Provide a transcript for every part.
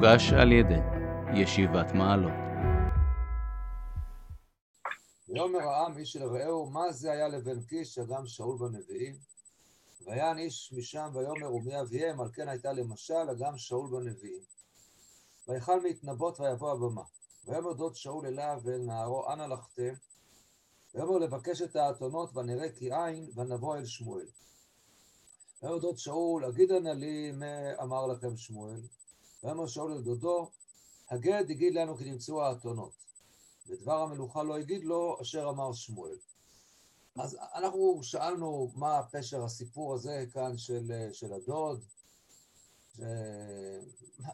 מוגש על ידי ישיבת מעלות. ויאמר העם איש אל רעהו, מה זה היה לבן קיש, אדם שאול בנביאים? ויען איש משם ויאמר ומי אביהם, על כן הייתה למשל, אגם שאול בנביאים. ויכל להתנבות ויבוא הבמה. ויאמר דוד שאול אליו ואל נערו, אנא לכתם. ויאמר לבקש את האתונות, ונראה כי אין, ונבוא אל שמואל. ויאמר דוד שאול, אגידה נא לי מה אמר לכם שמואל. ויאמר שאול אל דודו, הגד הגיד לנו כי נמצאו האתונות. ודבר המלוכה לא הגיד לו, אשר אמר שמואל. אז אנחנו שאלנו מה פשר הסיפור הזה כאן של, של הדוד, ש...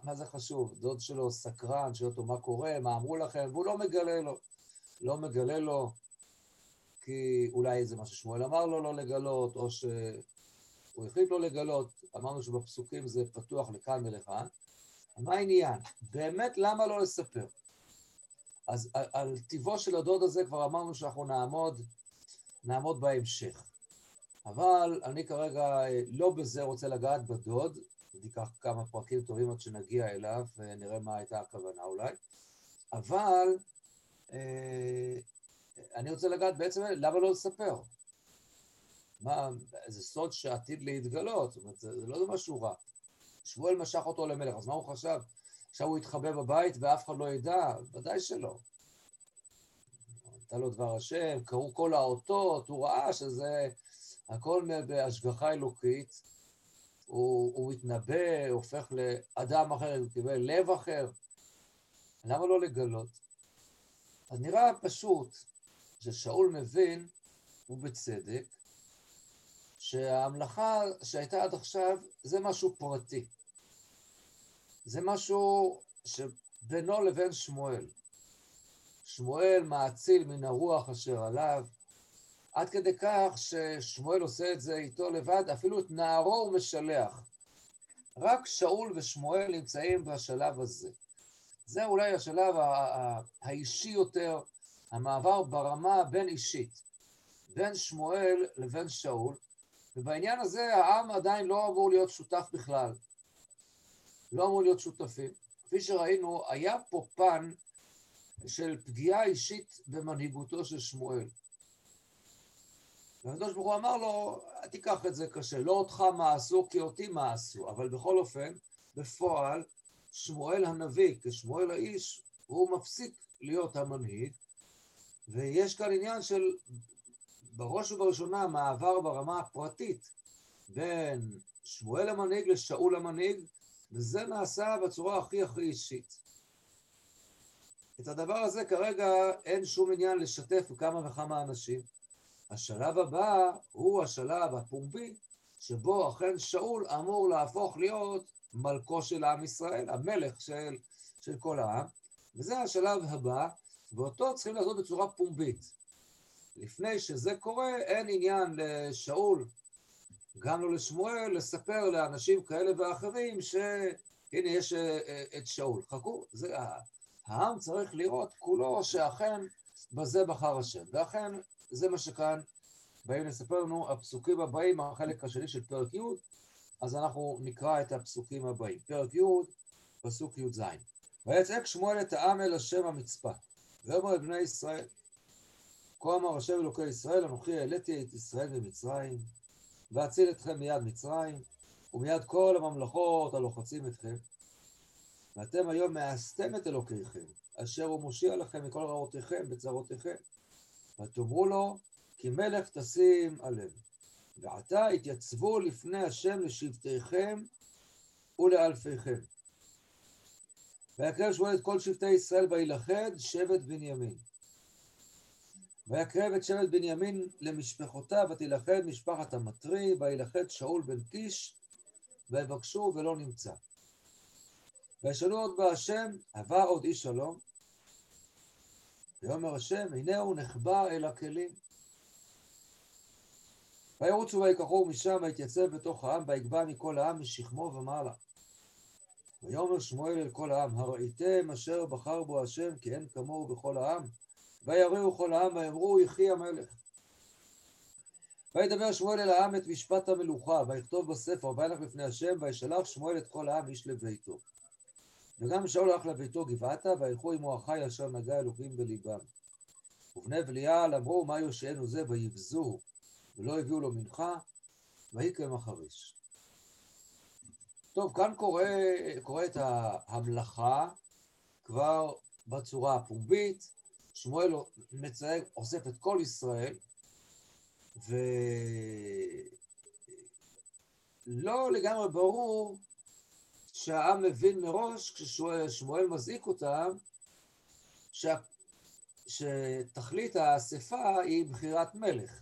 מה זה חשוב? דוד שלו סקרן, שואל אותו מה קורה, מה אמרו לכם, והוא לא מגלה לו. לא מגלה לו, כי אולי זה מה ששמואל אמר לו לא לגלות, או שהוא החליט לא לגלות. אמרנו שבפסוקים זה פתוח לכאן ולכאן. מה העניין? באמת למה לא לספר? אז על, על טיבו של הדוד הזה כבר אמרנו שאנחנו נעמוד, נעמוד בהמשך. אבל אני כרגע לא בזה רוצה לגעת בדוד, ניקח כמה פרקים טובים עד שנגיע אליו ונראה מה הייתה הכוונה אולי, אבל אה, אני רוצה לגעת בעצם למה לא לספר? מה, זה סוד שעתיד להתגלות, זאת אומרת, זה, זה לא משהו רע. שמואל משך אותו למלך, אז מה הוא חשב? עכשיו הוא יתחבא בבית ואף אחד לא ידע? ודאי שלא. הייתה לו דבר השם, קראו כל האותות, הוא ראה שזה הכל בהשגחה אלוקית, הוא, הוא מתנבא, הופך לאדם אחר, הוא קיבל לב אחר. למה לא לגלות? אז נראה פשוט ששאול מבין, ובצדק, שההמלכה שהייתה עד עכשיו זה משהו פרטי. זה משהו שבינו לבין שמואל. שמואל מאציל מן הרוח אשר עליו, עד כדי כך ששמואל עושה את זה איתו לבד, אפילו את נערו הוא משלח. רק שאול ושמואל נמצאים בשלב הזה. זה אולי השלב האישי יותר, המעבר ברמה בין אישית, בין שמואל לבין שאול, ובעניין הזה העם עדיין לא אמור להיות שותף בכלל. לא אמור להיות שותפים. כפי שראינו, היה פה פן של פגיעה אישית במנהיגותו של שמואל. והקדוש ברוך הוא אמר לו, תיקח את זה קשה, לא אותך מה עשו כי אותי מה עשו, אבל בכל אופן, בפועל, שמואל הנביא, כשמואל האיש, הוא מפסיק להיות המנהיג, ויש כאן עניין של בראש ובראשונה מעבר ברמה הפרטית בין שמואל המנהיג לשאול המנהיג, וזה נעשה בצורה הכי הכי אישית. את הדבר הזה כרגע אין שום עניין לשתף בכמה וכמה אנשים. השלב הבא הוא השלב הפומבי, שבו אכן שאול אמור להפוך להיות מלכו של עם ישראל, המלך של, של כל העם, וזה השלב הבא, ואותו צריכים לעשות בצורה פומבית. לפני שזה קורה, אין עניין לשאול, גם לא לשמואל, לספר לאנשים כאלה ואחרים שהנה יש אה, אה, את שאול. חכו, זה, העם צריך לראות כולו שאכן בזה בחר השם. ואכן זה מה שכאן באים לספר לנו הפסוקים הבאים, החלק השני של פרק י', אז אנחנו נקרא את הפסוקים הבאים. פרק י', פסוק י"ז. ויצעק שמואל את העם אל השם המצפה, ויאמר אל בני ישראל, כה אמר השם אלוקי ישראל, אנוכי העליתי את ישראל ממצרים, ואציל אתכם מיד מצרים, ומיד כל הממלכות הלוחצים אתכם. ואתם היום מאסתם את אלוקיכם, אשר הוא מושיע לכם מכל רעותיכם וצרותיכם. ותאמרו לו, כי מלך תשים עלינו. ועתה התייצבו לפני השם לשבטיכם ולאלפיכם. ויקרב שמואל את כל שבטי ישראל וילכד שבט בנימין. ויקרב את שבט בנימין למשפחותיו, ותילכד משפחת המטרי, וילכד שאול בן קיש, ויבקשו ולא נמצא. וישאלו עוד בהשם, עבר עוד איש שלום? ויאמר השם, הנה הוא נחבא אל הכלים. וירוצו ויקחו משם, ויתייצב בתוך העם, ויגבע מכל העם משכמו ומעלה. ויאמר שמואל אל כל העם, הראיתם אשר בחר בו השם, כי אין כמוהו בכל העם? ויראו כל העם, ויאמרו, יחי המלך. וידבר שמואל אל העם את משפט המלוכה, ויכתוב בספר, וילך לפני השם, וישלח שמואל את כל העם איש לביתו. וגם שאול הלך לביתו גבעתה, וילכו עמו אחי אשר נגע אלוקים בליבם. ובני בליעל אמרו, מה יושענו זה, ויבזו, ולא הביאו לו מנחה, ויהי כמחריש. טוב, כאן קוראת המלאכה כבר בצורה הפומבית, שמואל מציין, אוסף את כל ישראל, ולא לגמרי ברור שהעם מבין מראש, כששמואל מזעיק אותם, שה... שתכלית האספה היא בחירת מלך.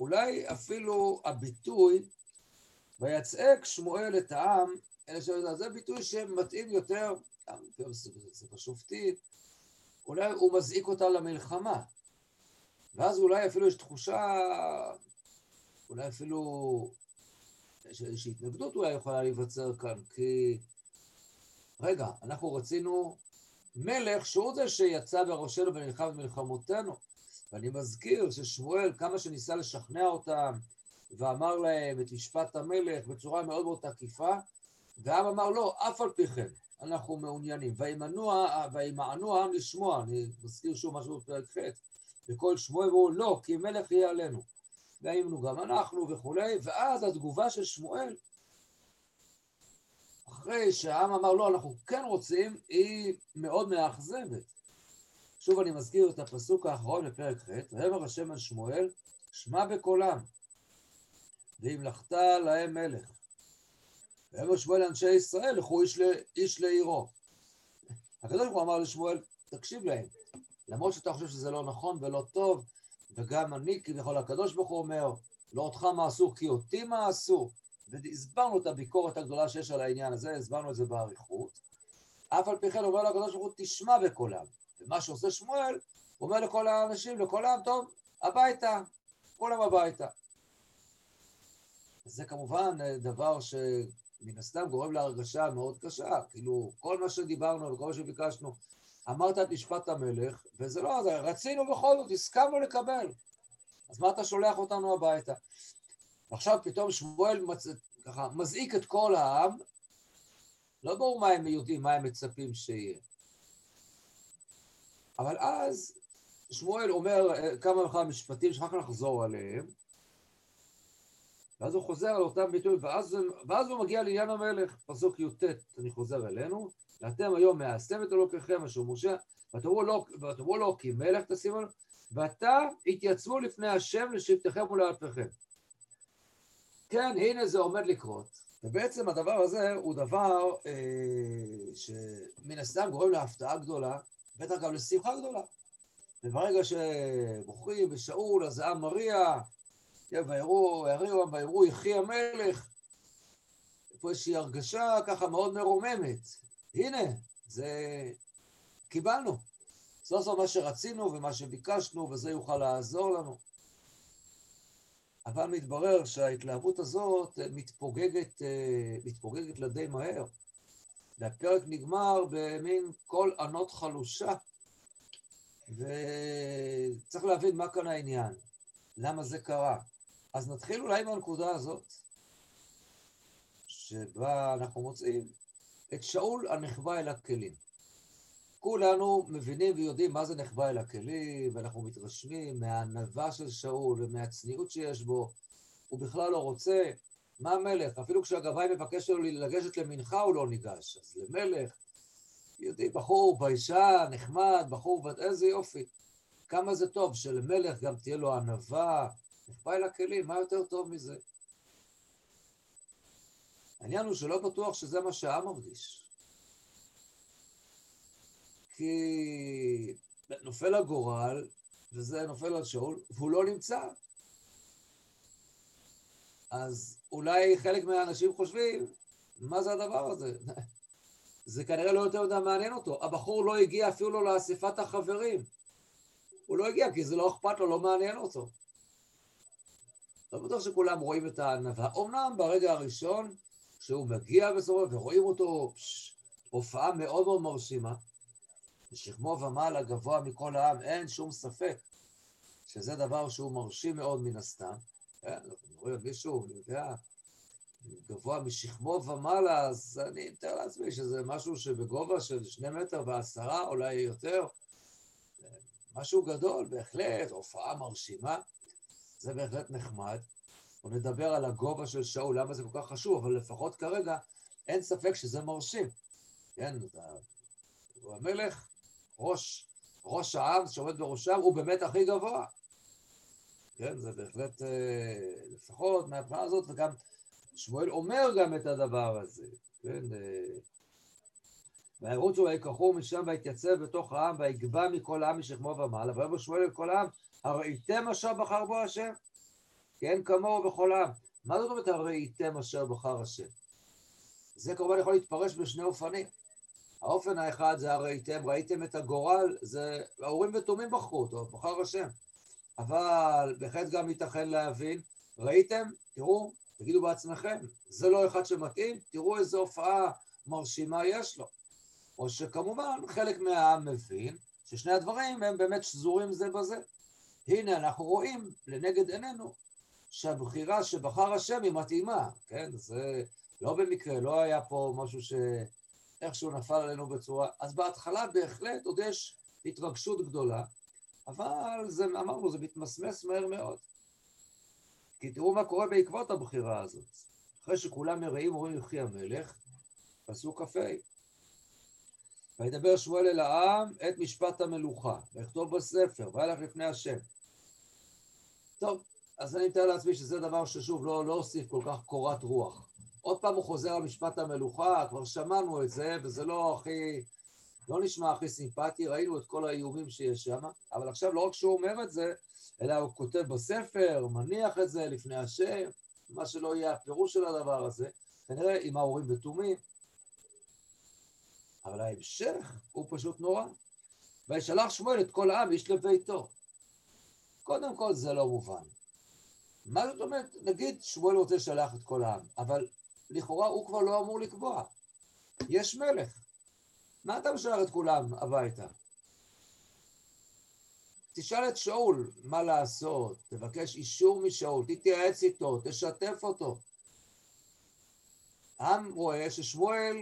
אולי אפילו הביטוי ויצעק שמואל את העם, אלה שאומרים, זה ביטוי שמתאים יותר, ספר שופטים, אולי הוא מזעיק אותם למלחמה. ואז אולי אפילו יש תחושה, אולי אפילו איזושהי התנגדות אולי יכולה להיווצר כאן, כי רגע, אנחנו רצינו מלך שהוא זה שיצא בראשנו ונלחם במלחמותינו. ואני מזכיר ששמואל, כמה שניסה לשכנע אותם, ואמר להם את משפט המלך בצורה מאוד מאוד תקיפה, והעם אמר לא, אף על פי כן, אנחנו מעוניינים. וימענו העם לשמוע, אני מזכיר שוב משהו בפרק ח', וכל שמואל אמרו לא, כי מלך יהיה עלינו. והיינו גם אנחנו וכולי, ואז התגובה של שמואל, אחרי שהעם אמר לא, אנחנו כן רוצים, היא מאוד מאכזבת. שוב אני מזכיר את הפסוק האחרון בפרק ח', ויאמר השם על שמואל, שמע בקולם, והמלכת להם מלך. ויאמר שמואל לאנשי ישראל, לכו איש, איש לעירו. הקדוש ברוך הוא אמר לשמואל, תקשיב להם, למרות שאתה חושב שזה לא נכון ולא טוב, וגם אני, כביכול הקדוש ברוך הוא אומר, לא אותך אסור, כי אותי אסור. והסברנו את הביקורת הגדולה שיש על העניין הזה, הסברנו את זה באריכות. אף על פי כן אומר לקדוש ברוך הוא, תשמע בקולם. ומה שעושה שמואל, הוא אומר לכל האנשים, לכל העם, טוב, הביתה, כולם הביתה. זה כמובן דבר שמן הסתם גורם להרגשה מאוד קשה, כאילו כל מה שדיברנו וכל מה שביקשנו, אמרת את משפט המלך, וזה לא, רצינו בכל זאת, הסכמנו לקבל. אז מה אתה שולח אותנו הביתה? עכשיו פתאום שמואל מצ... ככה מזעיק את כל העם, לא ברור מה הם יודעים, מה הם מצפים שיהיה. אבל אז שמואל אומר כמה וכמה משפטים שאחר כך נחזור עליהם, ואז הוא חוזר על אותם ביטויים, ואז, ואז הוא מגיע לעניין המלך, פסוק י"ט, אני חוזר אלינו, ואתם היום מאסתם את אלוקיכם אשר משה, ותאמרו לו, ותאמרו לו כי מלך תשימו לו, ועתה התייצבו לפני השם לשבטיכם ולאלפיכם. כן, הנה זה עומד לקרות, ובעצם הדבר הזה הוא דבר אה, שמן הסתם גורם להפתעה גדולה, בטח גם לשמחה גדולה. וברגע שבוחרים ושאול, אז העם מריע, ויראו, יריעו, ויראו יחי המלך, פה איזושהי הרגשה ככה מאוד מרוממת. הנה, זה... קיבלנו. סוף סוף מה שרצינו ומה שביקשנו, וזה יוכל לעזור לנו. אבל מתברר שההתלהבות הזאת מתפוגגת, מתפוגגת לדי מהר. והפרק נגמר במין קול ענות חלושה, וצריך להבין מה כאן העניין, למה זה קרה. אז נתחיל אולי מהנקודה הזאת, שבה אנחנו מוצאים את שאול הנחבא אל הכלים. כולנו מבינים ויודעים מה זה נחבא אל הכלים, ואנחנו מתרשמים מהענווה של שאול ומהצניעות שיש בו. הוא בכלל לא רוצה. מה המלך? אפילו כשהגבאי מבקש שלו לגשת למנחה הוא לא ניגש. אז למלך, יודעים, בחור ביישן, נחמד, בחור, איזה יופי. כמה זה טוב שלמלך גם תהיה לו ענווה, נחבא אל הכלים, מה יותר טוב מזה? העניין הוא שלא בטוח שזה מה שהעם מרגיש. כי נופל הגורל, וזה נופל על שאול, והוא לא נמצא. אז אולי חלק מהאנשים חושבים, מה זה הדבר הזה? זה כנראה לא יותר מדי מעניין אותו. הבחור לא הגיע אפילו לא לאספת החברים. הוא לא הגיע כי זה לא אכפת לו, לא מעניין אותו. לא בטוח שכולם רואים את הענווה. אמנם ברגע הראשון, כשהוא מגיע בסופו ורואים אותו, פש, הופעה מאוד מאוד מרשימה, ושכמו ומעלה גבוה מכל העם, אין שום ספק שזה דבר שהוא מרשים מאוד מן הסתם. כן, אנחנו רואים מישהו, אני יודע, גבוה משכמו ומעלה, אז אני מתאר לעצמי שזה משהו שבגובה של שני מטר ועשרה, אולי יותר. משהו גדול, בהחלט, הופעה מרשימה, זה בהחלט נחמד. בוא נדבר על הגובה של שאול, למה זה כל כך חשוב, אבל לפחות כרגע אין ספק שזה מרשים. כן, הוא המלך, ראש, ראש העם שעומד בראשם, הוא באמת הכי גבוה. כן, זה בהחלט, אה, לפחות מהבחינה הזאת, וגם שמואל אומר גם את הדבר הזה, כן, אה, וירוצו ויקחו משם ויתייצב בתוך העם ויגבע מכל העם משכמו ומעלה ויאמר שמואל אל כל העם הראיתם אשר בחר בו השם? כי אין כמוהו בכל העם. מה זאת אומרת הראיתם אשר בחר השם? זה כמובן יכול להתפרש בשני אופנים. האופן האחד זה הראיתם, ראיתם את הגורל, זה האורים ותומים בחרו אותו, בחר השם. אבל בהחלט גם ייתכן להבין, ראיתם? תראו, תגידו בעצמכם, זה לא אחד שמתאים, תראו איזו הופעה מרשימה יש לו. או שכמובן חלק מהעם מבין ששני הדברים הם באמת שזורים זה בזה. הנה אנחנו רואים לנגד עינינו שהבחירה שבחר השם היא מתאימה, כן? זה לא במקרה, לא היה פה משהו שאיכשהו נפל עלינו בצורה... אז בהתחלה בהחלט עוד יש התרגשות גדולה, אבל זה, אמרנו, זה מתמסמס מהר מאוד. כי תראו מה קורה בעקבות הבחירה הזאת. אחרי שכולם מראים אומרים יחי המלך, פסוק כ"ה. וידבר שמואל אל העם את משפט המלוכה, ויכתוב בספר, וילך לפני השם. טוב, אז אני מתאר לעצמי שזה דבר ששוב לא, לא הוסיף כל כך קורת רוח. עוד פעם הוא חוזר על משפט המלוכה, כבר שמענו את זה, וזה לא הכי, לא נשמע הכי סימפטי, ראינו את כל האיומים שיש שם, אבל עכשיו לא רק שהוא אומר את זה, אלא הוא כותב בספר, מניח את זה לפני השם, מה שלא יהיה הפירוש של הדבר הזה, כנראה עם ההורים ותומים. אבל ההמשך הוא פשוט נורא. וישלח שמואל את כל העם איש לביתו. קודם כל זה לא מובן. מה זאת אומרת? נגיד שמואל רוצה לשלח את כל העם, אבל לכאורה הוא כבר לא אמור לקבוע. יש מלך. מה אתה משלח את כולם הביתה? תשאל את שאול מה לעשות, תבקש אישור משאול, תתייעץ איתו, תשתף אותו. העם רואה ששמואל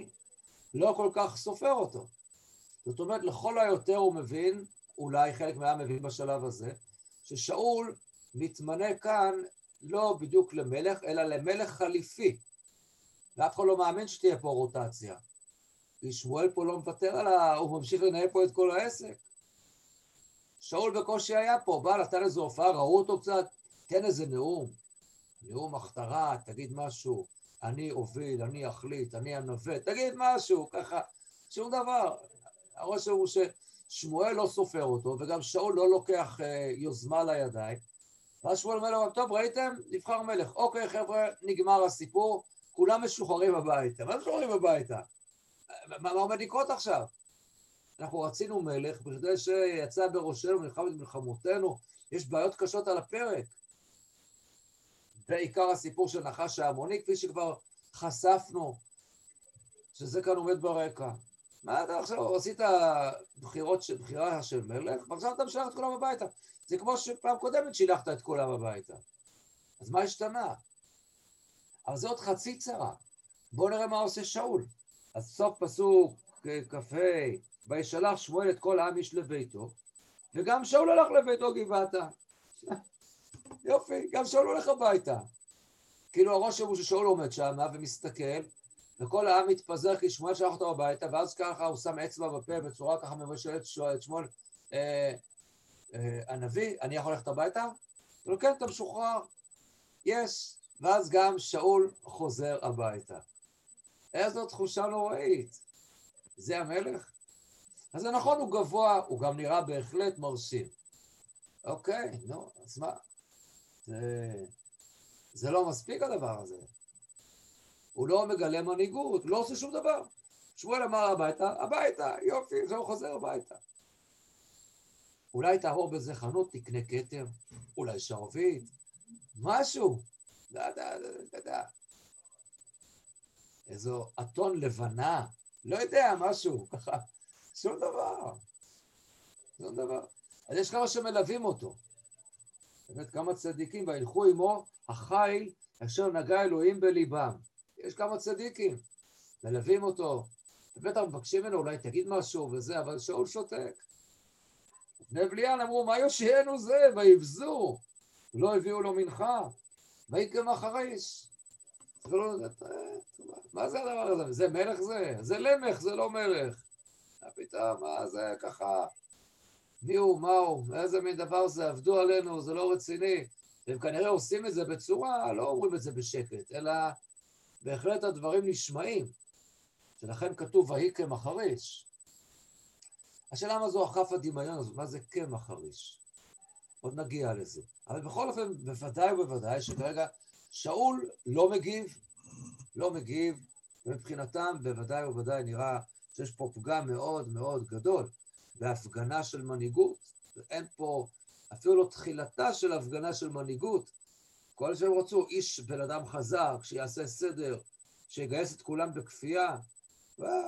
לא כל כך סופר אותו. זאת אומרת, לכל היותר הוא מבין, אולי חלק מהעם מבין בשלב הזה, ששאול מתמנה כאן לא בדיוק למלך, אלא למלך חליפי. ואף אחד לא מאמין שתהיה פה רוטציה. כי שמואל פה לא מוותר על ה... הוא ממשיך לנהל פה את כל העסק. שאול בקושי היה פה, בא, נתן איזו הופעה, ראו אותו קצת, תן איזה נאום. נאום הכתרה, תגיד משהו. אני אוביל, אני אחליט, אני אנווט, תגיד משהו, ככה, שום דבר. הרושם הוא ששמואל לא סופר אותו, וגם שאול לא לוקח אה, יוזמה לידיים. ואז שמואל אומר לו, טוב, ראיתם? נבחר מלך. אוקיי, חבר'ה, נגמר הסיפור, כולם משוחררים הביתה. מה משוחררים הביתה? מה עומד לקרות עכשיו? אנחנו רצינו מלך בכדי שיצא בראשנו, נלחם את מלחמותינו, יש בעיות קשות על הפרק. ועיקר הסיפור של נחש ההמוני, כפי שכבר חשפנו, שזה כאן עומד ברקע. מה אתה עכשיו, עשית בחירות, בחירה של מלך, ועכשיו אתה משלח את כולם הביתה. זה כמו שפעם קודמת שילחת את כולם הביתה. אז מה השתנה? אבל זה עוד חצי צרה. בואו נראה מה עושה שאול. אז סוף פסוק כ"ה, וישלח שמואל את כל העם איש לביתו, וגם שאול הלך לביתו גבעתה. יופי, גם שאול הולך הביתה. כאילו הראש הוא ששאול עומד שם ומסתכל, וכל העם מתפזר כי שמואל שלח אותו הביתה, ואז ככה הוא שם אצבע בפה בצורה ככה מבשלת את שמואל, אה, אה, הנביא, אני יכול ללכת הביתה? הוא אומר, כן, אתה משוחרר, יש. ואז גם שאול חוזר הביתה. איזו תחושה נוראית. זה המלך? אז זה נכון, הוא גבוה, הוא גם נראה בהחלט מרשים. אוקיי, נו, אז מה? זה, זה לא מספיק הדבר הזה. הוא לא מגלה מנהיגות, הוא לא עושה שום דבר. שמואל אמר הביתה, הביתה, יופי, הוא חוזר הביתה. אולי תעבור בזה חנות, תקנה כתר, אולי שרביט, משהו. לא יודע, לא יודע. איזו אתון לבנה, לא יודע, משהו, ככה, שום דבר. שום דבר. אז יש כמה שמלווים אותו. באמת כמה צדיקים, וילכו עמו החיל אשר נגע אלוהים בליבם. יש כמה צדיקים, מלווים אותו, ובטח מבקשים ממנו, אולי תגיד משהו וזה, אבל שאול שותק. בני בליעל אמרו, מה יושיענו זה? ויבזו. לא הביאו לו מנחה. ויקם החריש. לא, מה זה הדבר הזה? זה מלך זה? זה למך, זה לא מלך. פתאום, מה זה ככה? מי הוא, מה הוא, איזה מין דבר זה, עבדו עלינו, זה לא רציני. והם כנראה עושים את זה בצורה, לא אומרים את זה בשקט, אלא בהחלט הדברים נשמעים. שלכן כתוב ויהי כמחריש. השאלה מה זו הכף הדמיון הזאת, מה זה כמחריש? עוד נגיע לזה. אבל בכל אופן, בוודאי ובוודאי שכרגע שאול לא מגיב, לא מגיב, ומבחינתם בוודאי ובוודאי נראה שיש פה פגם מאוד מאוד גדול בהפגנה של מנהיגות. אין פה אפילו לא תחילתה של הפגנה של מנהיגות. כל שהם רצו, איש בן אדם חזק, שיעשה סדר, שיגייס את כולם בכפייה.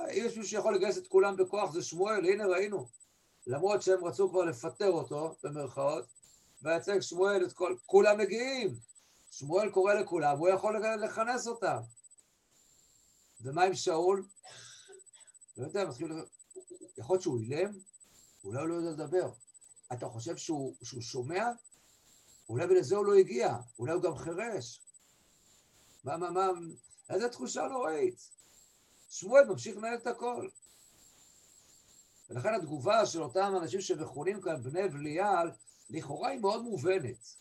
יש מישהו שיכול לגייס את כולם בכוח זה שמואל, הנה ראינו. למרות שהם רצו כבר לפטר אותו, במרכאות, וייצג שמואל את כל... כולם מגיעים. שמואל קורא לכולם, הוא יכול לכנס אותם. ומה עם שאול? לא יודע, מתחיל... יכול להיות שהוא אילם, אולי הוא לא יודע לדבר. אתה חושב שהוא, שהוא שומע? אולי בלזה הוא לא הגיע, אולי הוא גם חירש. מה, מה, מה, איזה תחושה נוראית. שמואל ממשיך לנהל את הכל. ולכן התגובה של אותם אנשים שמכונים כאן בני בליעל, לכאורה היא מאוד מובנת.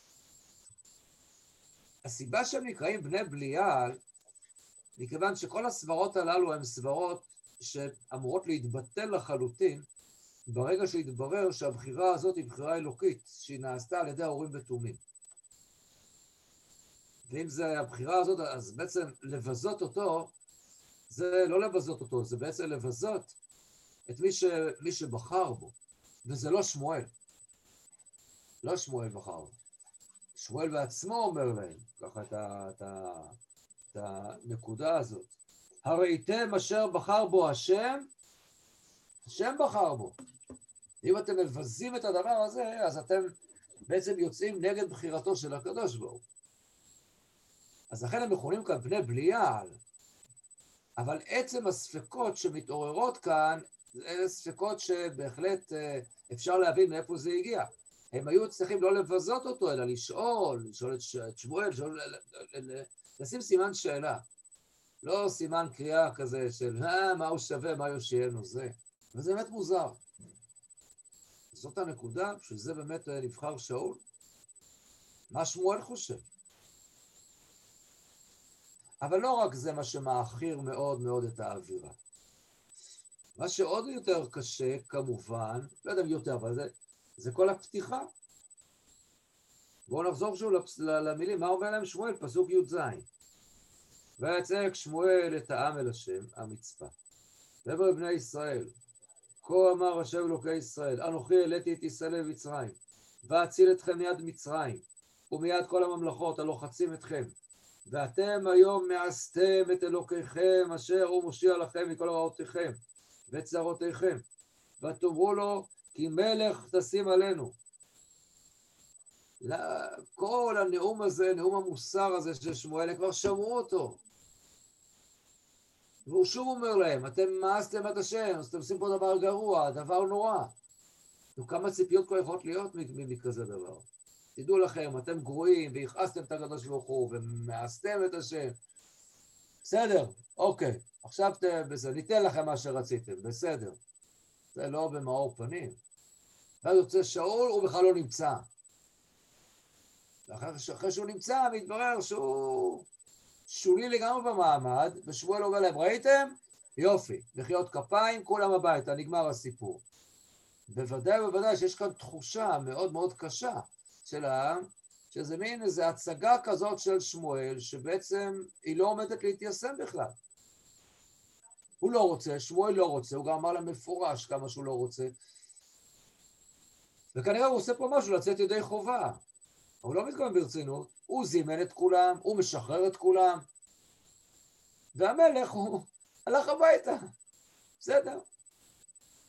הסיבה שהם נקראים בני בליעל, מכיוון שכל הסברות הללו הן סברות שאמורות להתבטל לחלוטין ברגע שהתברר שהבחירה הזאת היא בחירה אלוקית, שהיא נעשתה על ידי ההורים ותומים. ואם זה הבחירה הזאת, אז בעצם לבזות אותו, זה לא לבזות אותו, זה בעצם לבזות את מי, ש, מי שבחר בו, וזה לא שמואל. לא שמואל בחר. שמואל בעצמו אומר להם, ככה את, את, את הנקודה הזאת. הראיתם אשר בחר בו השם, השם בחר בו. אם אתם מבזים את הדבר הזה, אז אתם בעצם יוצאים נגד בחירתו של הקדוש ברוך. אז לכן הם מכונים כאן בני בליעל, אבל עצם הספקות שמתעוררות כאן, אלה ספקות שבהחלט אה, אפשר להבין מאיפה זה הגיע. הם היו צריכים לא לבזות אותו, אלא לשאול, לשאול את שמואל, לשאול, לשים סימן שאלה. לא סימן קריאה כזה של אה, מה הוא שווה, מה יושיענו זה. וזה באמת מוזר. זאת הנקודה, שזה באמת אה, נבחר שאול. מה שמואל חושב? אבל לא רק זה מה שמאכיר מאוד מאוד את האווירה. מה שעוד יותר קשה, כמובן, לא יודע אם יותר, אבל זה, זה כל הפתיחה. בואו נחזור שוב למילים, מה אומר להם שמואל? פסוק י"ז. ויצק שמואל את העם אל השם, המצפה. דבר בני ישראל, כה אמר השם אלוקי ישראל, אנוכי העליתי את ישראל למצרים, ואציל אתכם מיד מצרים, ומיד כל הממלכות הלוחצים אתכם. ואתם היום מעשתם את אלוקיכם, אשר הוא מושיע לכם מכל רעותיכם וצרותיכם. ותאמרו לו, כי מלך תשים עלינו. כל הנאום הזה, נאום המוסר הזה של שמואל, כבר שמעו אותו. והוא שוב אומר להם, אתם מאסתם את השם, אז אתם עושים פה דבר גרוע, דבר נורא. וכמה ציפיות כבר יכולות להיות מכזה דבר. תדעו לכם, אתם גרועים, והכעסתם את הקדוש ברוך הוא, ומאסתם את השם. בסדר, אוקיי, עכשיו ת... בסדר, ניתן לכם מה שרציתם, בסדר. זה לא במאור פנים. ואז יוצא שאול, הוא בכלל לא נמצא. ואחרי שהוא נמצא, מתברר שהוא שולי לגמרי במעמד, ושמואל אומר להם, ראיתם? יופי, מחיאות כפיים, כולם הביתה, נגמר הסיפור. בוודאי ובוודאי שיש כאן תחושה מאוד מאוד קשה של העם, שזה מין איזו הצגה כזאת של שמואל, שבעצם היא לא עומדת להתיישם בכלל. הוא לא רוצה, שמואל לא רוצה, הוא גם אמר להם מפורש כמה שהוא לא רוצה. וכנראה הוא עושה פה משהו לצאת ידי חובה. הוא לא מתכוון ברצינות, הוא זימן את כולם, הוא משחרר את כולם, והמלך הוא הלך הביתה, בסדר.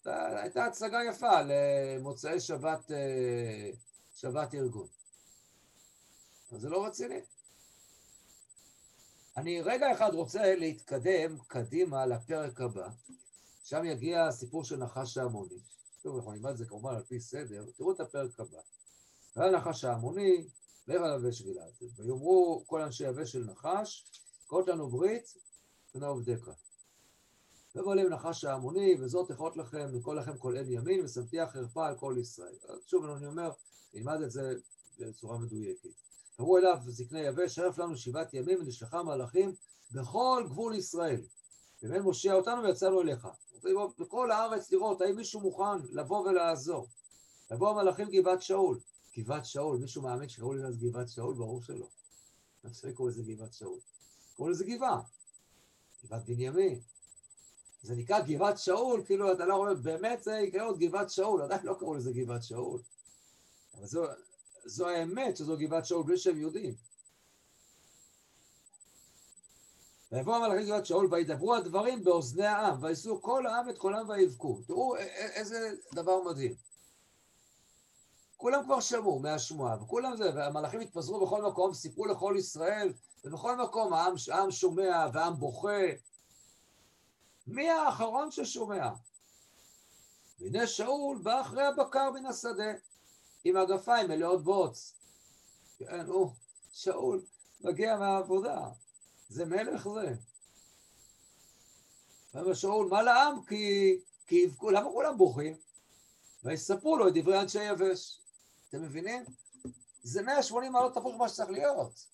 הייתה הצגה יפה למוצאי שבת, אה, שבת ארגון. אז זה לא רציני. אני רגע אחד רוצה להתקדם קדימה לפרק הבא, שם יגיע הסיפור של נחש העמוני. טוב, אנחנו נלמד את זה כמובן על פי סדר, תראו את הפרק הבא. והיה נחש העמוני, לך על יבש גלעד. ויאמרו כל אנשי יבש של נחש, כרות לנו ברית, פני עובדיך. ועולים נחש העמוני, וזאת תכרות לכם, מכל לכם כל עין ימין, ושמתי חרפה על כל ישראל. אז שוב, אני אומר, נלמד את זה בצורה מדויקת. קראו אליו זקני יבש, הרף לנו שבעת ימים, ונשלחה מלאכים בכל גבול ישראל. ומהם מושיע אותנו ויצאנו אליך. בכל הארץ לראות האם מישהו מוכן לבוא ולעזור. לבוא המלאכים גבעת שאול. גבעת שאול, מישהו מאמין שקראו לזה גבעת שאול? ברור שלא. מה קראו לזה גבעת שאול? קראו לזה גבעה. גבעת בנימין. זה נקרא גבעת שאול, כאילו אתה לא רואה, באמת זה יקרא עוד גבעת שאול, עדיין לא קראו לזה גבעת שאול. אבל זו, זו האמת שזו גבעת שאול בלי שהם יודעים. ויבוא המלאכים גבעת שאול וידברו הדברים באוזני העם, ויישאו כל העם את קולם ויבכו. תראו איזה דבר מדהים. כולם כבר שמעו מהשמועה, וכולם זה, והמלאכים התפזרו בכל מקום, סיפרו לכל ישראל, ובכל מקום העם, העם שומע והעם בוכה. מי האחרון ששומע? והנה שאול בא אחרי הבקר מן השדה, עם הגפיים מלאות בוץ. כן, הוא, שאול, מגיע מהעבודה. זה מלך זה. ואומר שאול, מה לעם? כי, כי למה כולם בוכים? ויספרו לו את דברי אנשי יבש. אתם מבינים? זה 180 מעלות הפוך מה שצריך להיות.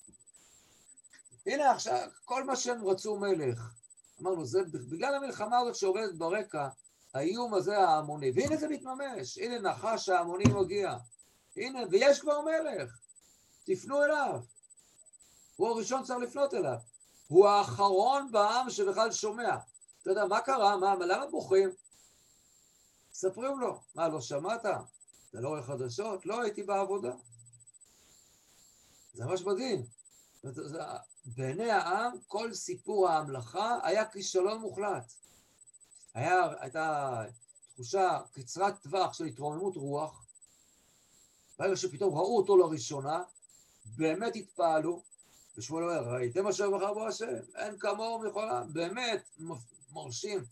הנה עכשיו, כל מה שהם רצו מלך. אמרנו, זה בגלל המלחמה הזאת שעובדת ברקע, האיום הזה ההמוני. והנה זה מתממש, הנה נחש ההמוני מגיע. הנה, ויש כבר מלך. תפנו אליו. הוא הראשון צריך לפנות אליו. הוא האחרון בעם שבכלל שומע. אתה יודע, מה קרה? מה, למה בוכים? ספרים לו. מה, לא שמעת? אתה לא רואה חדשות? לא, הייתי בעבודה. זה ממש מדהים. בעיני העם, כל סיפור ההמלכה היה כישלון מוחלט. היה, הייתה תחושה קצרת טווח של התרוממות רוח. ברגע שפתאום ראו אותו לראשונה, באמת התפעלו, ושמואל אומר, ראיתם אשר בחר בו השם, אין כמוהו מכל באמת מרשים.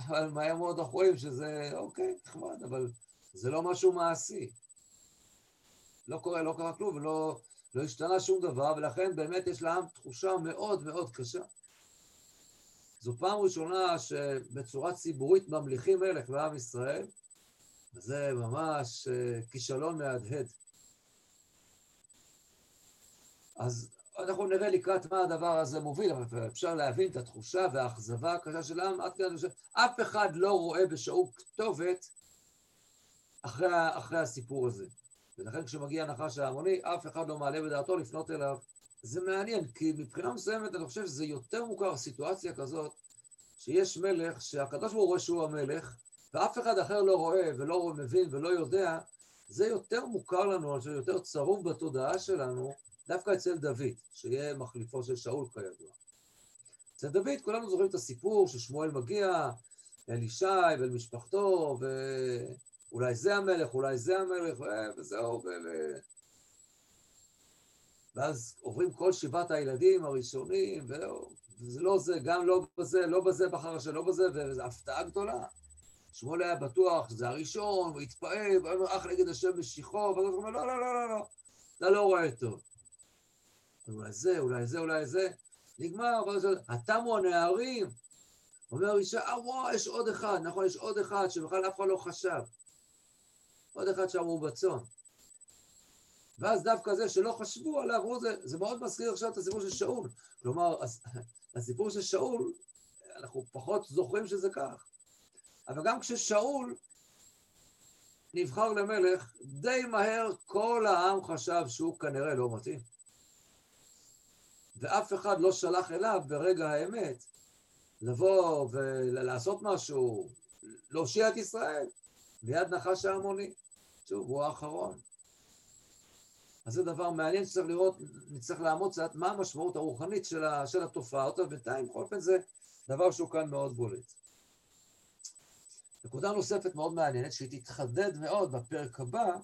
אבל מהר מאוד אנחנו רואים שזה, אוקיי, נחמד, אבל זה לא משהו מעשי. לא קורה, לא קרה כלום, ולא לא השתנה שום דבר, ולכן באמת יש לעם תחושה מאוד מאוד קשה. זו פעם ראשונה שבצורה ציבורית ממליכים מלך בעם ישראל, וזה ממש אה, כישלון מהדהד. אז אנחנו נראה לקראת מה הדבר הזה מוביל, אבל אפשר להבין את התחושה והאכזבה הקשה של העם, עד כאן אף אחד לא רואה בשאול כתובת אחרי, אחרי הסיפור הזה. ולכן כשמגיע הנחש ההמוני, אף אחד לא מעלה בדעתו לפנות אליו. זה מעניין, כי מבחינה מסוימת אני חושב שזה יותר מוכר סיטואציה כזאת, שיש מלך שהקדוש ברוך הוא רואה שהוא המלך, ואף אחד אחר לא רואה ולא מבין ולא יודע, זה יותר מוכר לנו, אני חושב, יותר צרוב בתודעה שלנו, דווקא אצל דוד, שיהיה מחליפו של שאול כידוע. אצל דוד כולנו זוכרים את הסיפור ששמואל מגיע אל ישי ואל משפחתו, ואולי זה המלך, אולי זה המלך, וזהו, ו... ואז עוברים כל שבעת הילדים הראשונים, וזה לא זה, גם לא בזה, לא בזה בחר השם, לא בזה, וזו הפתעה גדולה. שמואל היה בטוח שזה הראשון, הוא התפעל, הוא אומר, אח נגד השם משיחו, ואז הוא אומר, לא, לא, לא, לא, לא, אתה לא רואה טוב. אולי זה, אולי זה, אולי זה. נגמר, התמו הנערים. אומר אישה, אה וואו, יש עוד אחד, נכון, יש עוד אחד שבכלל אף אחד לא חשב. עוד אחד שאמרו בצאן. ואז דווקא זה שלא חשבו עליו, הוא זה, זה מאוד מזכיר עכשיו את הסיפור של שאול. כלומר, הסיפור של שאול, אנחנו פחות זוכרים שזה כך. אבל גם כששאול נבחר למלך, די מהר כל העם חשב שהוא כנראה לא מתאים. ואף אחד לא שלח אליו ברגע האמת לבוא ולעשות משהו, להושיע את ישראל, מיד נחש ההמוני. שוב, הוא האחרון. אז זה דבר מעניין שצריך לראות, נצטרך לעמוד קצת מה המשמעות הרוחנית של, ה, של התופעה הזאת, ובינתיים בכל אופן זה דבר שהוא כאן מאוד בולט. נקודה נוספת מאוד מעניינת, שהיא תתחדד מאוד בפרק הבא,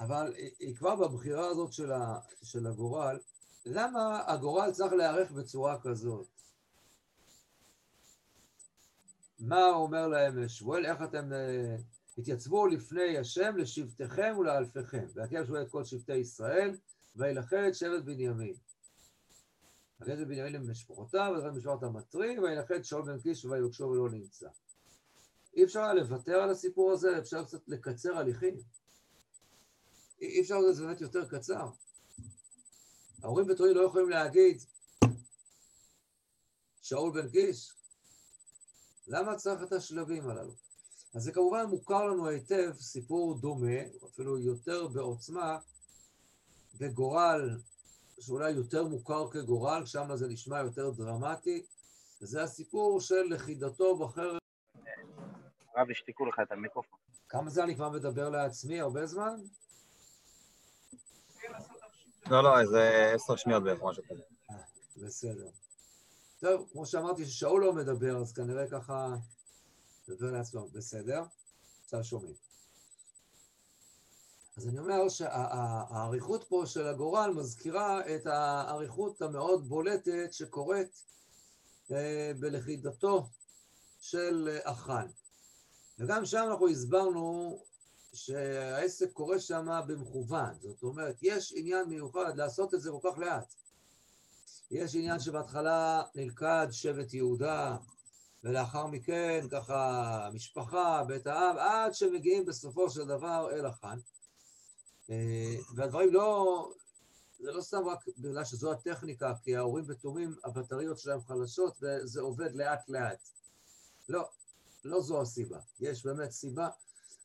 אבל היא כבר בבחירה הזאת של, ה, של הגורל, למה הגורל צריך להיערך בצורה כזאת? מה אומר להם שמואל? איך אתם uh, התייצבו לפני השם לשבטיכם ולאלפיכם. והקם שמואל את כל שבטי ישראל, וילכד את שבט בנימין. וילכד את בנימין למשפחותיו, וילכד משפחת המטרי, וילכד שאול בן קיש ויבקשו ולא נמצא. אי אפשר היה לוותר על הסיפור הזה, אפשר קצת לקצר הליכים. אי אפשר לעשות את זה באמת יותר קצר. ההורים בתורי לא יכולים להגיד, שאול בן קיש, למה צריך את השלבים הללו? אז זה כמובן מוכר לנו היטב סיפור דומה, אפילו יותר בעוצמה, בגורל, שאולי יותר מוכר כגורל, שם זה נשמע יותר דרמטי, וזה הסיפור של לכידתו בחרב. הרב, השתיקו לך את המיקרופון. כמה זה אני כבר מדבר לעצמי? הרבה זמן? לא, לא, איזה עשר שניות בערך, משהו כזה. אה, בסדר. טוב, כמו שאמרתי ששאול לא מדבר, אז כנראה ככה מדבר לעצמו, בסדר? עכשיו שומעים. אז אני אומר שהאריכות פה של הגורל מזכירה את האריכות המאוד בולטת שקורית אה, בלכידתו של אחן. וגם שם אנחנו הסברנו שהעסק קורה שם במכוון, זאת אומרת, יש עניין מיוחד לעשות את זה כל כך לאט. יש עניין שבהתחלה נלכד שבט יהודה, ולאחר מכן ככה משפחה, בית האב, עד שמגיעים בסופו של דבר אל החאן. אה, והדברים לא, זה לא סתם רק בגלל שזו הטכניקה, כי ההורים בתומים, הבטריות שלהם חלשות וזה עובד לאט לאט. לא, לא זו הסיבה. יש באמת סיבה.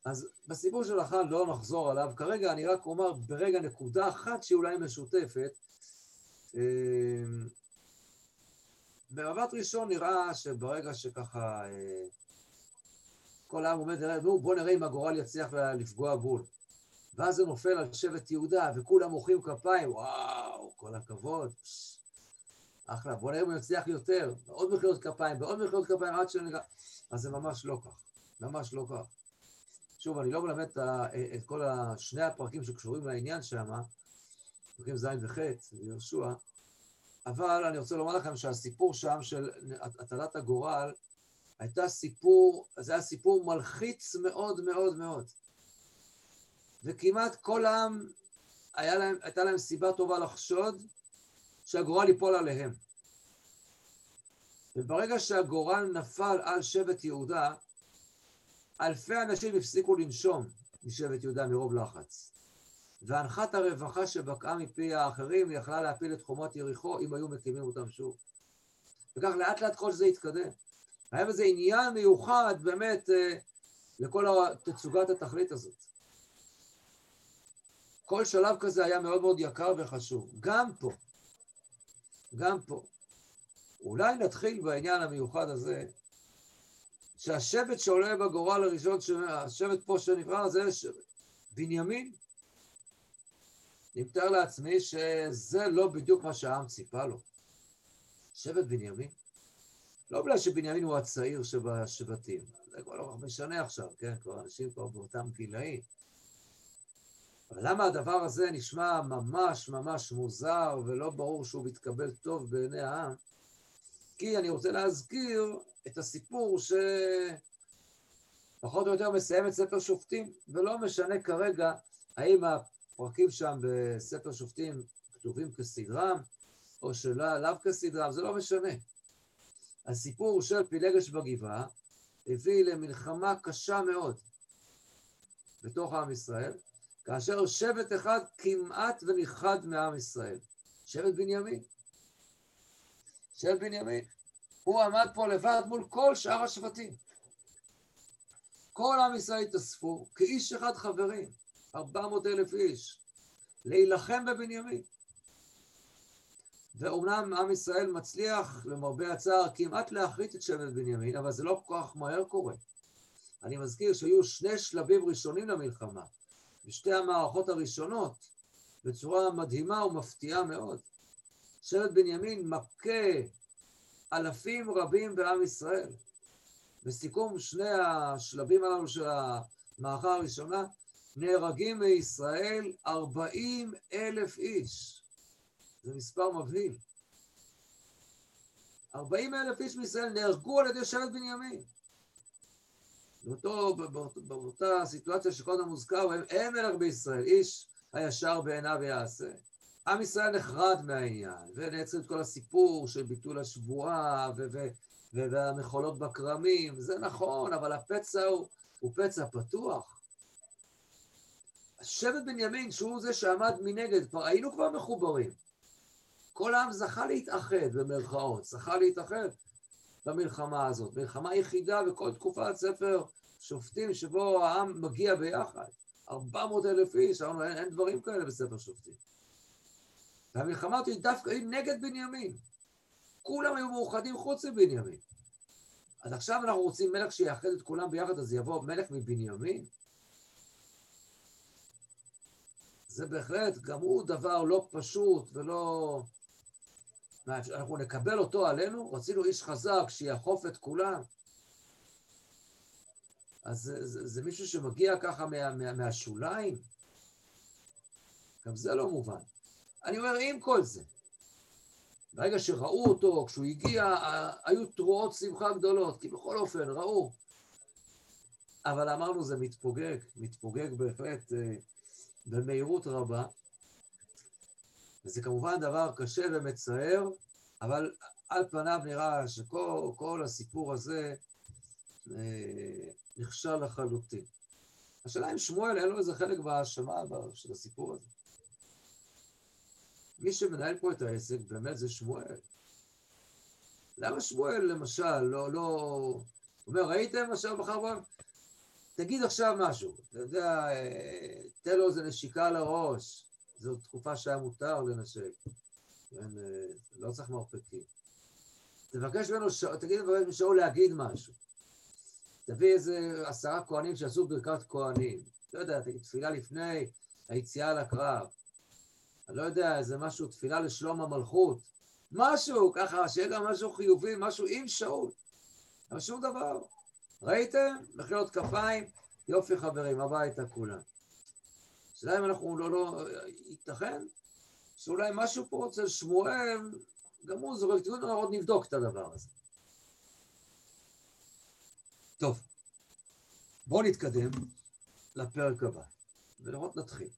אז בסיפור של החאן לא נחזור עליו. כרגע אני רק אומר ברגע נקודה אחת שהיא אולי משותפת. במבט ראשון נראה שברגע שככה אה, כל העם עומד, נו בוא נראה אם הגורל יצליח לפגוע בול. ואז זה נופל על שבט יהודה, וכולם מוחאים כפיים, וואו, כל הכבוד, אחלה, בוא נראה אם הוא יצליח יותר, עוד מחיאות כפיים, ועוד מחיאות כפיים עד שנגע... אז זה ממש לא כך, ממש לא כך. שוב, אני לא מלמד את כל שני הפרקים שקשורים לעניין שם, פרקים ז' וח' ויהושע, אבל אני רוצה לומר לכם שהסיפור שם של הטלת הגורל הייתה סיפור, זה היה סיפור מלחיץ מאוד מאוד מאוד. וכמעט כל העם, להם, הייתה להם סיבה טובה לחשוד שהגורל ייפול עליהם. וברגע שהגורל נפל על שבט יהודה, אלפי אנשים הפסיקו לנשום משבט יהודה מרוב לחץ. והנחת הרווחה שבקעה מפי האחרים יכלה להפיל את חומות יריחו אם היו מקימים אותם שוב. וכך לאט לאט כל זה התקדם. היה בזה עניין מיוחד באמת אה, לכל תצוגת התכלית הזאת. כל שלב כזה היה מאוד מאוד יקר וחשוב. גם פה, גם פה. אולי נתחיל בעניין המיוחד הזה, שהשבט שעולה בגורל הראשון, השבט פה שנקרא, זה בנימין. אני מתאר לעצמי שזה לא בדיוק מה שהעם ציפה לו. שבט בנימין. לא בגלל שבנימין הוא הצעיר שבשבטים, זה כבר לא משנה עכשיו, כן? כבר אנשים כבר באותם גילאים. אבל למה הדבר הזה נשמע ממש ממש מוזר ולא ברור שהוא מתקבל טוב בעיני העם? כי אני רוצה להזכיר את הסיפור שפחות או יותר מסיים את ספר שופטים, ולא משנה כרגע האם הפרקים שם בספר שופטים כתובים כסדרם, או שלא לאו כסדרם, זה לא משנה. הסיפור של פילגש בגבעה הביא למלחמה קשה מאוד בתוך עם ישראל, כאשר שבט אחד כמעט ונכחד מעם ישראל, שבט בנימין. שבט בנימין. הוא עמד פה לבד מול כל שאר השבטים. כל עם ישראל התאספו כאיש אחד חברים, 400 אלף איש, להילחם בבנימין. ואומנם עם ישראל מצליח, למרבה הצער, כמעט להחריט את שבט בנימין, אבל זה לא כל כך מהר קורה. אני מזכיר שהיו שני שלבים ראשונים למלחמה. בשתי המערכות הראשונות, בצורה מדהימה ומפתיעה מאוד. שבט בנימין מכה אלפים רבים בעם ישראל. בסיכום שני השלבים הללו של המערכה הראשונה, נהרגים מישראל 40 אלף איש. זה מספר מבהיל. 40 אלף איש מישראל נהרגו על ידי שבט בנימין. באותו, באותה, באותה סיטואציה שקודם מוזכר, הם אין מלך בישראל, איש הישר בעיניו יעשה. עם ישראל נחרד מהעניין, ונעצר את כל הסיפור של ביטול השבועה ו- ו- והמחולות בכרמים, זה נכון, אבל הפצע הוא, הוא פצע פתוח. שבט בנימין, שהוא זה שעמד מנגד, כבר היינו כבר מחוברים. כל העם זכה להתאחד, במרכאות, זכה להתאחד במלחמה הזאת. מלחמה יחידה בכל תקופת ספר שופטים שבו העם מגיע ביחד. 400 אלף איש, אמרנו, אין, אין דברים כאלה בספר שופטים. והמלחמה הזאת היא דווקא היא נגד בנימין. כולם היו מאוחדים חוץ מבנימין. אז עכשיו אנחנו רוצים מלך שיאחד את כולם ביחד, אז יבוא מלך מבנימין? זה בהחלט, גם הוא דבר לא פשוט ולא... אנחנו נקבל אותו עלינו? רצינו איש חזק שיאכוף את כולם. אז זה, זה, זה מישהו שמגיע ככה מה, מה, מהשוליים? גם זה לא מובן. אני אומר, עם כל זה, ברגע שראו אותו, כשהוא הגיע, היו תרועות שמחה גדולות, כי בכל אופן ראו. אבל אמרנו, זה מתפוגג, מתפוגג בהחלט אה, במהירות רבה. וזה כמובן דבר קשה ומצער, אבל על פניו נראה שכל הסיפור הזה אה, נכשל לחלוטין. השאלה אם שמואל אין לו איזה חלק בהאשמה של הסיפור הזה. מי שמנהל פה את העסק באמת זה שמואל. למה שמואל למשל לא, לא... אומר, ראיתם עכשיו בחר בו? תגיד עכשיו משהו. אתה יודע, אה, תן לו איזה נשיקה לראש. זו תקופה שהיה מותר לנשק. כן, אה, לא צריך מרפקים. תבקש ממנו, תגיד ממנו שאול להגיד משהו. תביא איזה עשרה כהנים שעשו ברכת כהנים. לא יודע, תפילה לפני היציאה לקרב. אני לא יודע, איזה משהו, תפילה לשלום המלכות. משהו, ככה, שיהיה גם משהו חיובי, משהו עם שאול. אבל שום דבר. ראיתם? מחיאות כפיים, יופי חברים, הביתה כולם. השאלה אם אנחנו לא, לא, ייתכן שאולי משהו פה אצל שמואל, גם הוא זורק, תראו, עוד נבדוק את הדבר הזה. טוב, בואו נתקדם לפרק הבא, ולראות נתחיל.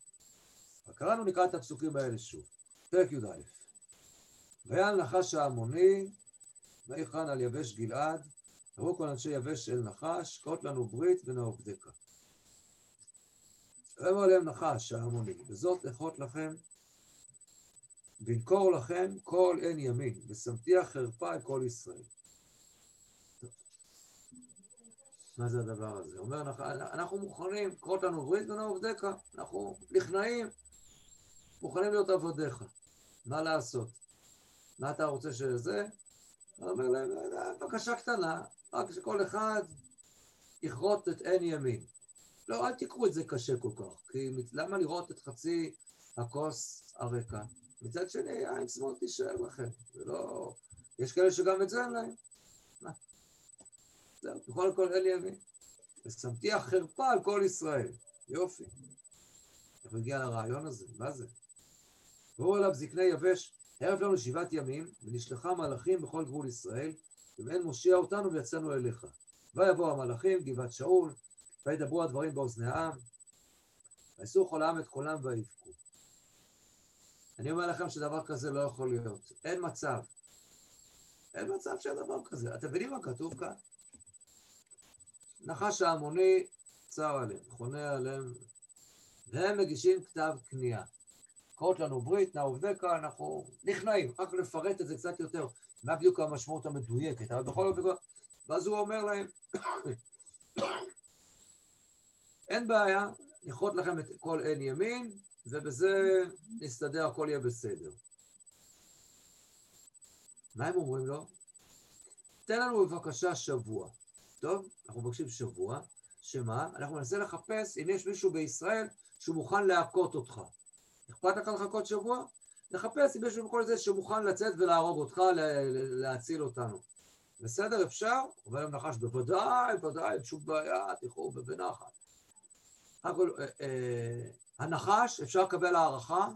קראנו נקרא את הפסוקים האלה שוב, פרק י"א. ויען נחש העמוני, ויחן על יבש גלעד, אמרו כל אנשי יבש אל נחש, קרות לנו ברית ונעובדך. ויאמר עליהם נחש העמוני, וזאת אכות לכם, וינקור לכם כל עין ימין, ושמתיח חרפה את כל ישראל. מה זה הדבר הזה? אומר, אנחנו מוכנים, קרות לנו ברית ונעובדך, אנחנו נכנעים, מוכנים להיות עבדיך. מה לעשות? מה אתה רוצה שזה? הוא אומר להם, בקשה קטנה, רק שכל אחד יכרות את עין ימין. לא, אל תיקחו את זה קשה כל כך, כי למה לראות את חצי הכוס הריקה? מצד שני, עין שמאל תישאר לכם, זה לא... יש כאלה שגם את זה אין להם. מה? זהו, בכל הכל אין ימין. ושמתיח חרפה על כל ישראל. יופי. איך הגיע לרעיון הזה? מה זה? והוא אליו זקני יבש, ערב לנו שבעת ימים, ונשלחה מלאכים בכל גבול ישראל, ואין מושיע אותנו ויצאנו אליך. ויבואו המלאכים, גבעת שאול, וידברו הדברים באוזני העם, ויעשו כל העם את קולם ויבכו. אני אומר לכם שדבר כזה לא יכול להיות. אין מצב. אין מצב של דבר כזה. אתם מבינים מה כתוב כאן? נחש ההמוני צר עליהם, חונה עליהם, והם מגישים כתב כניעה. קרות לנו ברית, נעובדך, אנחנו נכנעים, רק לפרט את זה קצת יותר, מה בדיוק המשמעות המדויקת, אבל בכל אופן, ואז הוא אומר להם, אין בעיה, נכרות לכם את כל עין ימין, ובזה נסתדר, הכל יהיה בסדר. מה הם אומרים לו? תן לנו בבקשה שבוע. טוב, אנחנו מבקשים שבוע, שמה? אנחנו ננסה לחפש אם יש מישהו בישראל שהוא מוכן להכות אותך. אכפת לך לחכות שבוע? נחפש אם יש מישהו בכל זה שמוכן לצאת ולהרוג אותך, להציל אותנו. בסדר, אפשר? אומר להם נחש, בוודאי, בוודאי, אין שום בעיה, תלכו בנחת. אה, אה, הנחש, אפשר לקבל הערכה?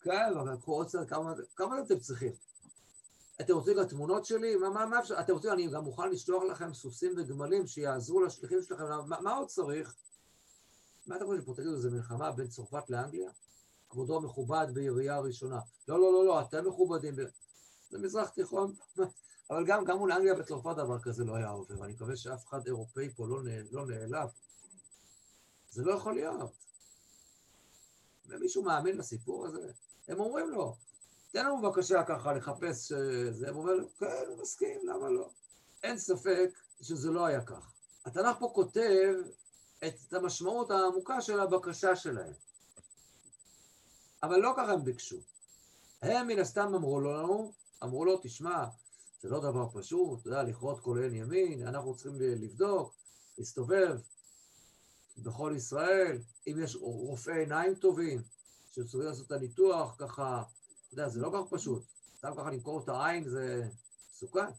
כן, אבל קחו עוד קצת, כמה, כמה אתם צריכים? אתם רוצים את התמונות שלי? מה, מה, מה אפשר? אתם רוצים, אני גם מוכן לשלוח לכם סוסים וגמלים שיעזרו לשליחים שלכם, מה, מה עוד צריך? מה אתם חושבים תגידו, זה מלחמה בין צרפת לאנגליה? כבודו מכובד בירייה הראשונה. לא, לא, לא, לא, אתם מכובדים. ב... זה מזרח תיכון. אבל גם, גם מול אנגליה וצרפת דבר כזה לא היה עובר. אני מקווה שאף אחד אירופאי פה לא, נע, לא נעלב. זה לא יכול להיות. ומישהו מאמין לסיפור הזה? הם אומרים לו, תן לנו בבקשה ככה לחפש שזה, הם אומרים לו, כן, הוא מסכים, למה לא? אין ספק שזה לא היה כך. התנ"ך פה כותב את המשמעות העמוקה של הבקשה שלהם. אבל לא ככה הם ביקשו. הם מן הסתם אמרו לנו, אמרו לו, תשמע, זה לא דבר פשוט, אתה יודע, לכרות עין ימין, אנחנו צריכים לבדוק, להסתובב בכל ישראל, אם יש רופאי עיניים טובים, שצריכים לעשות את הניתוח, ככה, אתה יודע, זה לא כל כך פשוט. סתם ככה למכור את העין זה מסוכן.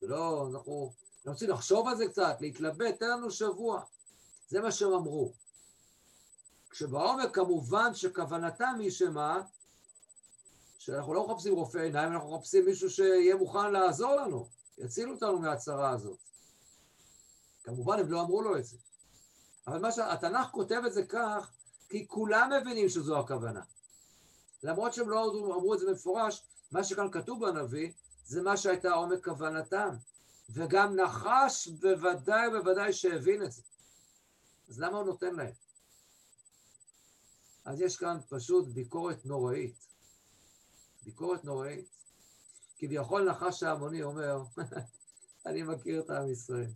זה לא, אנחנו רוצים לחשוב על זה קצת, להתלבט, תן לנו שבוע. זה מה שהם אמרו. כשבעומק כמובן שכוונתם היא שמה? שאנחנו לא מחפשים רופא עיניים, אנחנו מחפשים מישהו שיהיה מוכן לעזור לנו, יצילו אותנו מהצרה הזאת. כמובן הם לא אמרו לו את זה. אבל מה שהתנ"ך כותב את זה כך, כי כולם מבינים שזו הכוונה. למרות שהם לא אמרו את זה במפורש, מה שכאן כתוב בנביא, זה מה שהייתה עומק כוונתם. וגם נחש בוודאי בוודאי שהבין את זה. אז למה הוא נותן להם? אז יש כאן פשוט ביקורת נוראית. ביקורת נוראית. כביכול נחש ההמוני אומר, אני מכיר את עם ישראל.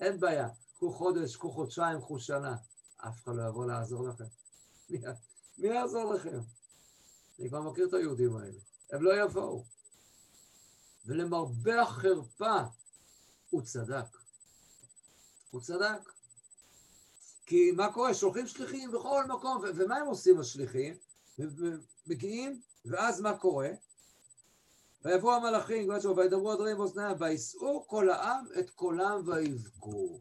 אין בעיה, קחו חודש, קחו חודשיים, קחו שנה. אף אחד לא יבוא לעזור לכם. מי, יעזור לכם? אני כבר מכיר את היהודים האלה. הם לא יבואו. ולמרבה החרפה, הוא צדק. הוא צדק. כי מה קורה? שולחים שליחים בכל מקום, ו- ומה הם עושים השליחים? מגיעים, ואז מה קורה? ויבואו המלאכים, וידברו הדברים באוזניהם, ויישאו כל העם את קולם ויבכו.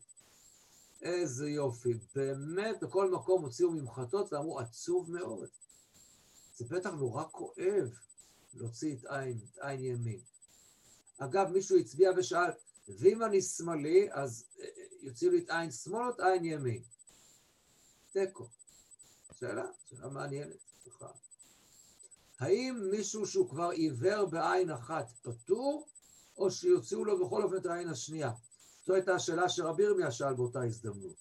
איזה יופי, באמת בכל מקום הוציאו ממחטות ואמרו עצוב מאוד. זה בטח נורא כואב להוציא את עין, את עין ימין. אגב, מישהו הצביע ושאל, ואם אני שמאלי, אז אה, אה, יוציאו לי את עין שמאל או את עין ימין? תיקו. שאלה, שאלה מעניינת. סליחה. האם מישהו שהוא כבר עיוור בעין אחת פטור, או שיוציאו לו בכל אופן את העין השנייה? זו הייתה השאלה שרבי ירמיה שאל באותה הזדמנות.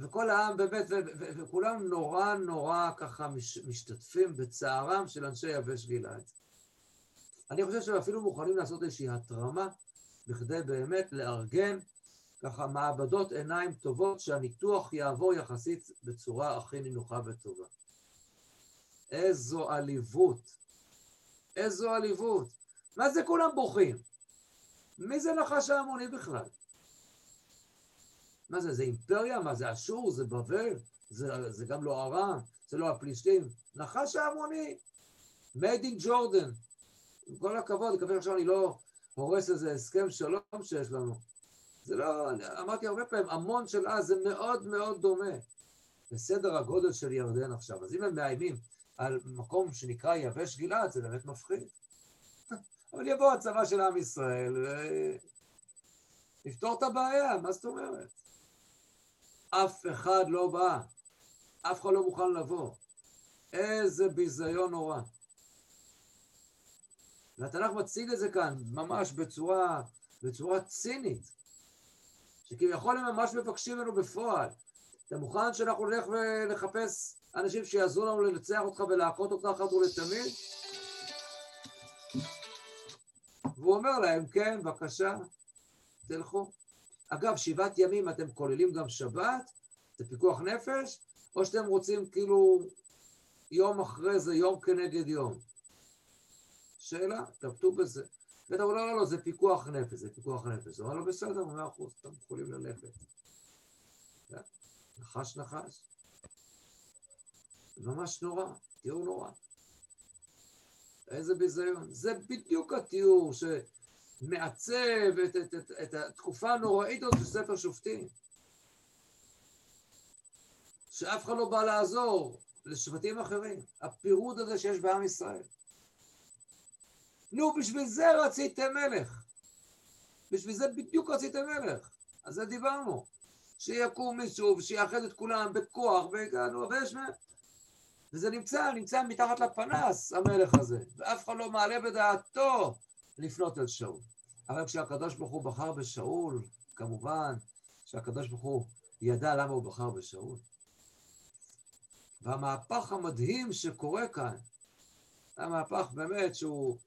וכל העם באמת, וכולם נורא נורא ככה מש, משתתפים בצערם של אנשי יבש גלעד. אני חושב שהם אפילו מוכנים לעשות איזושהי התרמה בכדי באמת לארגן ככה מעבדות עיניים טובות שהניתוח יעבור יחסית בצורה הכי נינוחה וטובה. איזו עליבות. איזו עליבות. מה זה כולם בוכים? מי זה נחש ההמוני בכלל? מה זה, זה אימפריה? מה זה אשור? זה בבל? זה, זה גם לא ארם? זה לא הפלישתים? נחש ההמוני. made in Jordan. עם כל הכבוד, אני מקווה שעכשיו אני לא הורס איזה הסכם שלום שיש לנו. זה לא, אמרתי הרבה פעמים, המון של אז זה מאוד מאוד דומה לסדר הגודל של ירדן עכשיו. אז אם הם מאיימים על מקום שנקרא יבש גלעד, זה באמת מפחיד. אבל יבוא הצבא של עם ישראל ויפתור את הבעיה, מה זאת אומרת? אף אחד לא בא, אף אחד לא מוכן לבוא. איזה ביזיון נורא. והתנ"ך מציג את זה כאן ממש בצורה, בצורה צינית, שכביכול הם ממש מבקשים ממנו בפועל. אתה מוכן שאנחנו נלך ולחפש אנשים שיעזרו לנו לנצח אותך ולהכות אותך אחת ולתמיד? והוא אומר להם, כן, בבקשה, תלכו. אגב, שבעת ימים אתם כוללים גם שבת? זה פיקוח נפש? או שאתם רוצים כאילו יום אחרי זה, יום כנגד יום? שאלה, תבטאו בזה. ואתה אומר, לא, לא, לא, זה פיקוח נפש, זה פיקוח נפש. הוא אומר לו, בסדר, מאה אחוז, אתם יכולים ללכת. נחש נחש. ממש נורא, תיאור נורא. איזה ביזיון. זה בדיוק התיאור שמעצב את, את, את, את התקופה הנוראית הזאת של ספר שופטים. שאף אחד לא בא לעזור לשבטים אחרים. הפירוד הזה שיש בעם ישראל. נו, בשביל זה רציתם מלך. בשביל זה בדיוק רציתם מלך. על זה דיברנו. שיקום מישהו ושיאחד את כולם בכוח, והגענו, ויש. וזה נמצא, נמצא מתחת לפנס, המלך הזה. ואף אחד לא מעלה בדעתו לפנות אל שאול. אבל כשהקדוש ברוך הוא בחר בשאול, כמובן שהקדוש ברוך הוא ידע למה הוא בחר בשאול. והמהפך המדהים שקורה כאן, המהפך באמת שהוא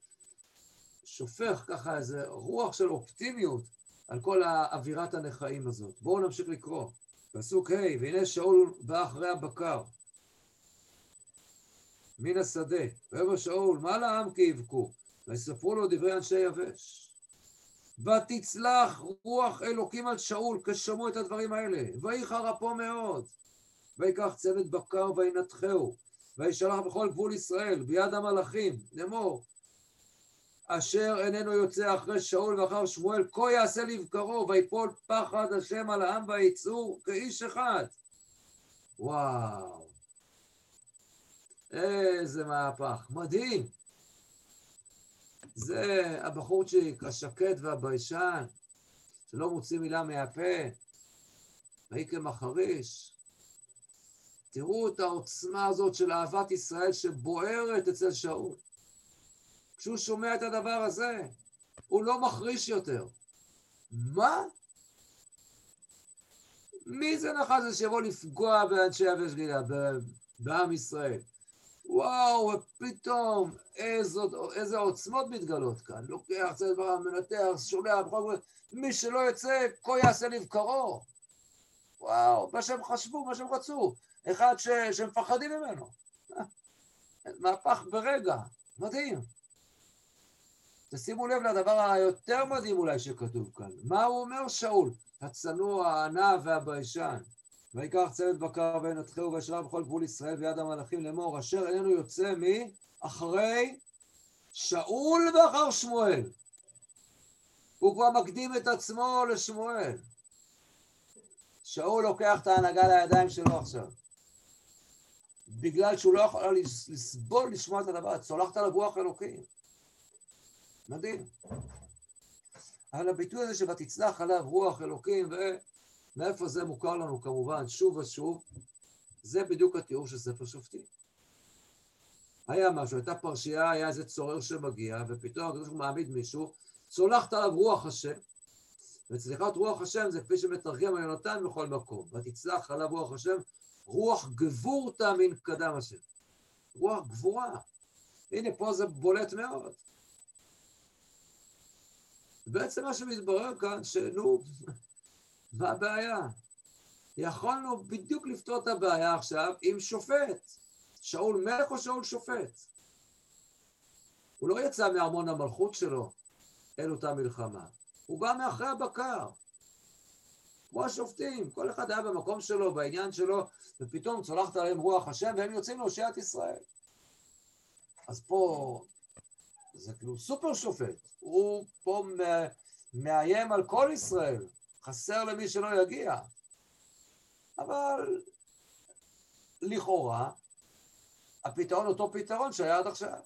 שופך ככה איזה רוח של אופטימיות על כל אווירת הנכאים הזאת. בואו נמשיך לקרוא. פסוק ה', והנה שאול בא אחרי הבקר, מן השדה, ויאמר שאול, מה לעם כי יבכו? ויספרו לו דברי אנשי יבש. ותצלח רוח אלוקים על שאול כשמעו את הדברים האלה, ויחר אפו מאוד. ויקח צוות בקר וינתחהו, וישלח בכל גבול ישראל, ביד המלאכים, לאמור, אשר איננו יוצא אחרי שאול ואחר שמואל, כה יעשה לבקרו, ויפול פחד השם על העם ויצאו כאיש אחד. וואו, איזה מהפך, מדהים. זה הבחורצ'יק, השקט והביישן, שלא מוציא מילה מהפה, ויהי כמחריש. תראו את העוצמה הזאת של אהבת ישראל שבוערת אצל שאול. כשהוא שומע את הדבר הזה, הוא לא מחריש יותר. מה? מי זה נחש זה שיבוא לפגוע באנשי יבש גילה, בעם ישראל? וואו, ופתאום איזו, איזה עוצמות מתגלות כאן. לוקח, זה דבר, מנתח, שומע, בכל מי שלא יוצא, כה יעשה לבקרו. וואו, מה שהם חשבו, מה שהם רצו. אחד ש, שמפחדים ממנו. מהפך ברגע, מדהים. תשימו לב לדבר היותר מדהים אולי שכתוב כאן. מה הוא אומר שאול? הצנוע, הענה והביישן. ויקח צוות בקר וינתחהו וישרה בכל גבול ישראל ביד המלאכים לאמור, אשר איננו יוצא מי? אחרי שאול ואחר שמואל. הוא כבר מקדים את עצמו לשמואל. שאול לוקח את ההנהגה לידיים שלו עכשיו. בגלל שהוא לא יכול לסבול לשמוע את הדבר, צולחת עליו רוח אלוקים. מדהים. אבל הביטוי הזה ש"ותצלח עליו רוח אלוקים", ומאיפה זה מוכר לנו כמובן שוב ושוב, זה בדיוק התיאור של ספר שופטים. היה משהו, הייתה פרשייה, היה איזה צורר שמגיע, ופתאום הקדוש ברוך הוא מעמיד מישהו, צולחת עליו רוח השם. וצליחת רוח השם זה כפי שמתרגם היונתן בכל מקום. ותצלח עליו רוח השם, רוח גבורתא מן קדם השם. רוח גבורה. הנה, פה זה בולט מאוד. בעצם מה שמתברר כאן, שנו, מה הבעיה? יכולנו בדיוק לפתור את הבעיה עכשיו עם שופט. שאול מלך או שאול שופט? הוא לא יצא מארמון המלכות שלו אל אותה מלחמה. הוא בא מאחרי הבקר. כמו השופטים, כל אחד היה במקום שלו, בעניין שלו, ופתאום צולחת עליהם רוח השם, והם יוצאים להושיע את ישראל. אז פה זה כאילו סופר שופט. הוא פה מאיים על כל ישראל, חסר למי שלא יגיע. אבל לכאורה, הפתרון אותו פתרון שהיה עד עכשיו.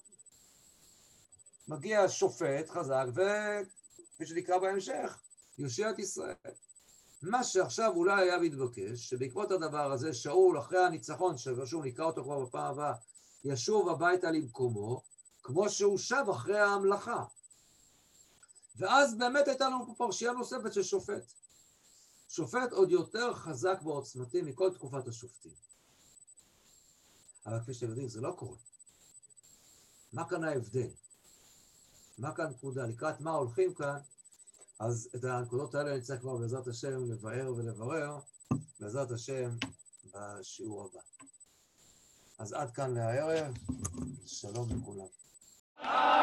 מגיע שופט חזק, וכפי שנקרא בהמשך, יושיע את ישראל. מה שעכשיו אולי היה מתבקש, שבעקבות הדבר הזה, שאול, אחרי הניצחון, ששוב נקרא אותו כבר בפעם הבאה, ישוב הביתה למקומו, כמו שהוא שב אחרי ההמלכה. ואז באמת הייתה לנו פה פרשייה נוספת של שופט. שופט עוד יותר חזק ועוצמתי מכל תקופת השופטים. אבל כפי שאתם יודעים, זה לא קורה. מה כאן ההבדל? מה כאן נקודה? לקראת מה הולכים כאן? אז את הנקודות האלה נצטרך כבר בעזרת השם לבאר ולברר, בעזרת השם, בשיעור הבא. אז עד כאן להערב, שלום לכולם. Amen.